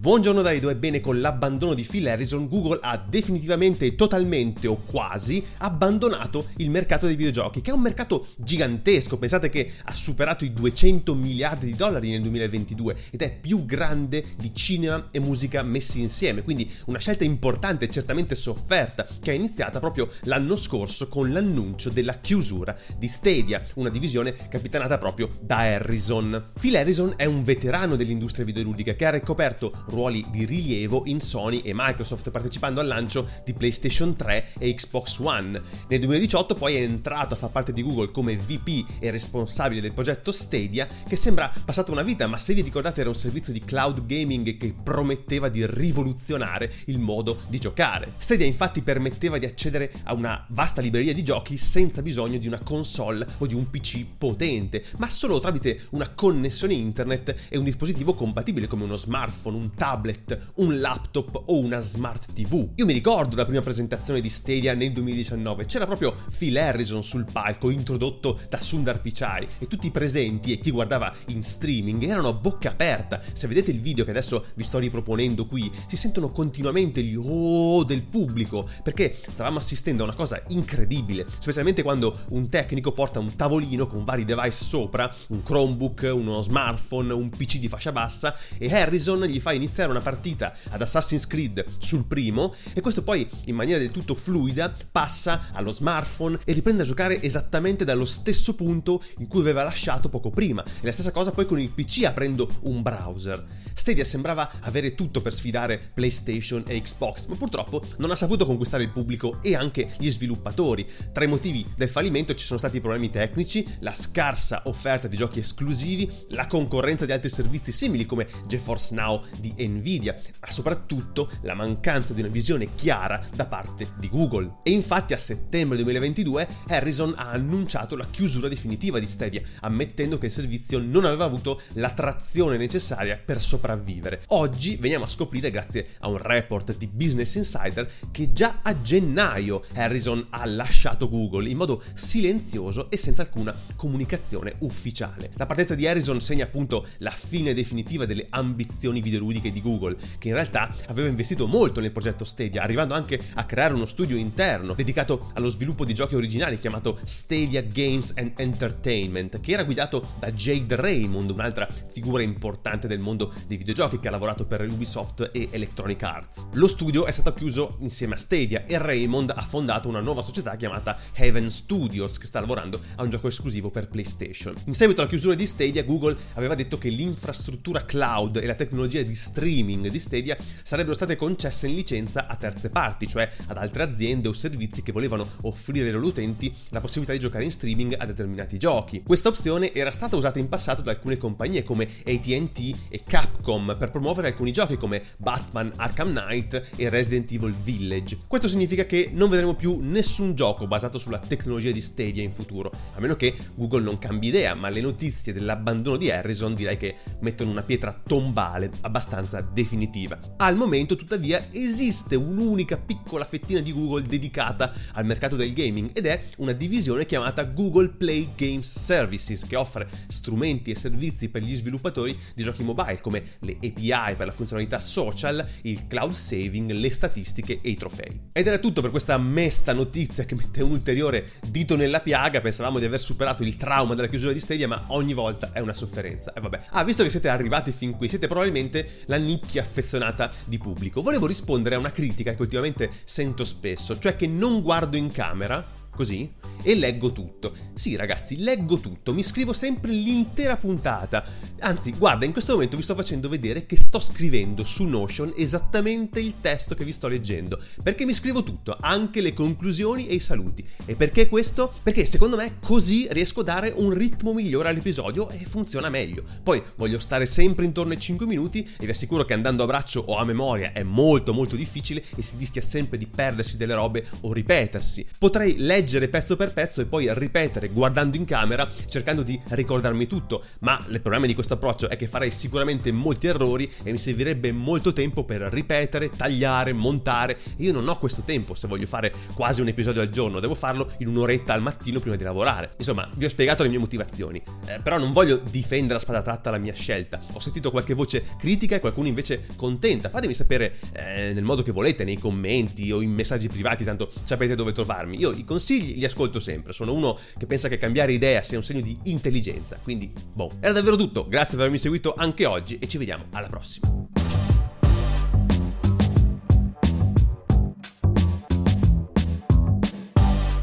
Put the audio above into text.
Buongiorno Daido, ebbene con l'abbandono di Phil Harrison Google ha definitivamente totalmente o quasi abbandonato il mercato dei videogiochi, che è un mercato gigantesco, pensate che ha superato i 200 miliardi di dollari nel 2022 ed è più grande di cinema e musica messi insieme, quindi una scelta importante certamente sofferta che è iniziata proprio l'anno scorso con l'annuncio della chiusura di Stadia, una divisione capitanata proprio da Harrison. Phil Harrison è un veterano dell'industria videoludica che ha ricoperto ruoli di rilievo in Sony e Microsoft, partecipando al lancio di PlayStation 3 e Xbox One. Nel 2018 poi è entrato a far parte di Google come VP e responsabile del progetto Stadia, che sembra passata una vita, ma se vi ricordate era un servizio di cloud gaming che prometteva di rivoluzionare il modo di giocare. Stadia infatti permetteva di accedere a una vasta libreria di giochi senza bisogno di una console o di un PC potente, ma solo tramite una connessione internet e un dispositivo compatibile come uno smartphone, un tablet, un laptop o una smart TV. Io mi ricordo la prima presentazione di Stadia nel 2019, c'era proprio Phil Harrison sul palco introdotto da Sundar Pichai e tutti i presenti e chi guardava in streaming erano a bocca aperta. Se vedete il video che adesso vi sto riproponendo qui, si sentono continuamente gli oh del pubblico perché stavamo assistendo a una cosa incredibile, specialmente quando un tecnico porta un tavolino con vari device sopra, un Chromebook, uno smartphone, un PC di fascia bassa e Harrison gli fa iniziare iniziare una partita ad Assassin's Creed sul primo e questo poi in maniera del tutto fluida passa allo smartphone e riprende a giocare esattamente dallo stesso punto in cui aveva lasciato poco prima. E la stessa cosa poi con il PC aprendo un browser. Stadia sembrava avere tutto per sfidare PlayStation e Xbox, ma purtroppo non ha saputo conquistare il pubblico e anche gli sviluppatori. Tra i motivi del fallimento ci sono stati i problemi tecnici, la scarsa offerta di giochi esclusivi, la concorrenza di altri servizi simili come GeForce Now di Nvidia, ma soprattutto la mancanza di una visione chiara da parte di Google. E infatti a settembre 2022 Harrison ha annunciato la chiusura definitiva di Stadia, ammettendo che il servizio non aveva avuto la trazione necessaria per sopravvivere. Oggi veniamo a scoprire, grazie a un report di Business Insider, che già a gennaio Harrison ha lasciato Google in modo silenzioso e senza alcuna comunicazione ufficiale. La partenza di Harrison segna appunto la fine definitiva delle ambizioni videoludiche di Google, che in realtà aveva investito molto nel progetto Stadia, arrivando anche a creare uno studio interno dedicato allo sviluppo di giochi originali chiamato Stadia Games and Entertainment, che era guidato da Jade Raymond, un'altra figura importante del mondo dei videogiochi che ha lavorato per Ubisoft e Electronic Arts. Lo studio è stato chiuso insieme a Stadia e Raymond ha fondato una nuova società chiamata Heaven Studios che sta lavorando a un gioco esclusivo per PlayStation. In seguito alla chiusura di Stadia, Google aveva detto che l'infrastruttura cloud e la tecnologia di streaming di Stadia sarebbero state concesse in licenza a terze parti, cioè ad altre aziende o servizi che volevano offrire ai loro utenti la possibilità di giocare in streaming a determinati giochi. Questa opzione era stata usata in passato da alcune compagnie come ATT e Capcom per promuovere alcuni giochi come Batman Arkham Knight e Resident Evil Village. Questo significa che non vedremo più nessun gioco basato sulla tecnologia di Stadia in futuro, a meno che Google non cambi idea, ma le notizie dell'abbandono di Harrison direi che mettono una pietra tombale abbastanza definitiva. Al momento tuttavia esiste un'unica piccola fettina di Google dedicata al mercato del gaming ed è una divisione chiamata Google Play Games Services che offre strumenti e servizi per gli sviluppatori di giochi mobile come le API per la funzionalità social, il cloud saving, le statistiche e i trofei. Ed era tutto per questa mesta notizia che mette un ulteriore dito nella piaga, pensavamo di aver superato il trauma della chiusura di Stadia, ma ogni volta è una sofferenza. E vabbè. Ah, visto che siete arrivati fin qui, siete probabilmente la nicchia affezionata di pubblico. Volevo rispondere a una critica che ultimamente sento spesso, cioè che non guardo in camera così e leggo tutto. Sì, ragazzi, leggo tutto, mi scrivo sempre l'intera puntata. Anzi, guarda, in questo momento vi sto facendo vedere che sto scrivendo su Notion esattamente il testo che vi sto leggendo, perché mi scrivo tutto, anche le conclusioni e i saluti. E perché questo? Perché secondo me così riesco a dare un ritmo migliore all'episodio e funziona meglio. Poi voglio stare sempre intorno ai 5 minuti e vi assicuro che andando a braccio o a memoria è molto molto difficile e si rischia sempre di perdersi delle robe o ripetersi. Potrei leggere leggere pezzo per pezzo e poi ripetere guardando in camera cercando di ricordarmi tutto, ma il problema di questo approccio è che farei sicuramente molti errori e mi servirebbe molto tempo per ripetere, tagliare, montare e io non ho questo tempo se voglio fare quasi un episodio al giorno, devo farlo in un'oretta al mattino prima di lavorare. Insomma, vi ho spiegato le mie motivazioni, eh, però non voglio difendere a spada tratta la mia scelta. Ho sentito qualche voce critica e qualcuno invece contenta. Fatemi sapere eh, nel modo che volete, nei commenti o in messaggi privati, tanto sapete dove trovarmi. Io i consigli li ascolto sempre, sono uno che pensa che cambiare idea sia un segno di intelligenza, quindi boh. Era davvero tutto, grazie per avermi seguito anche oggi e ci vediamo alla prossima.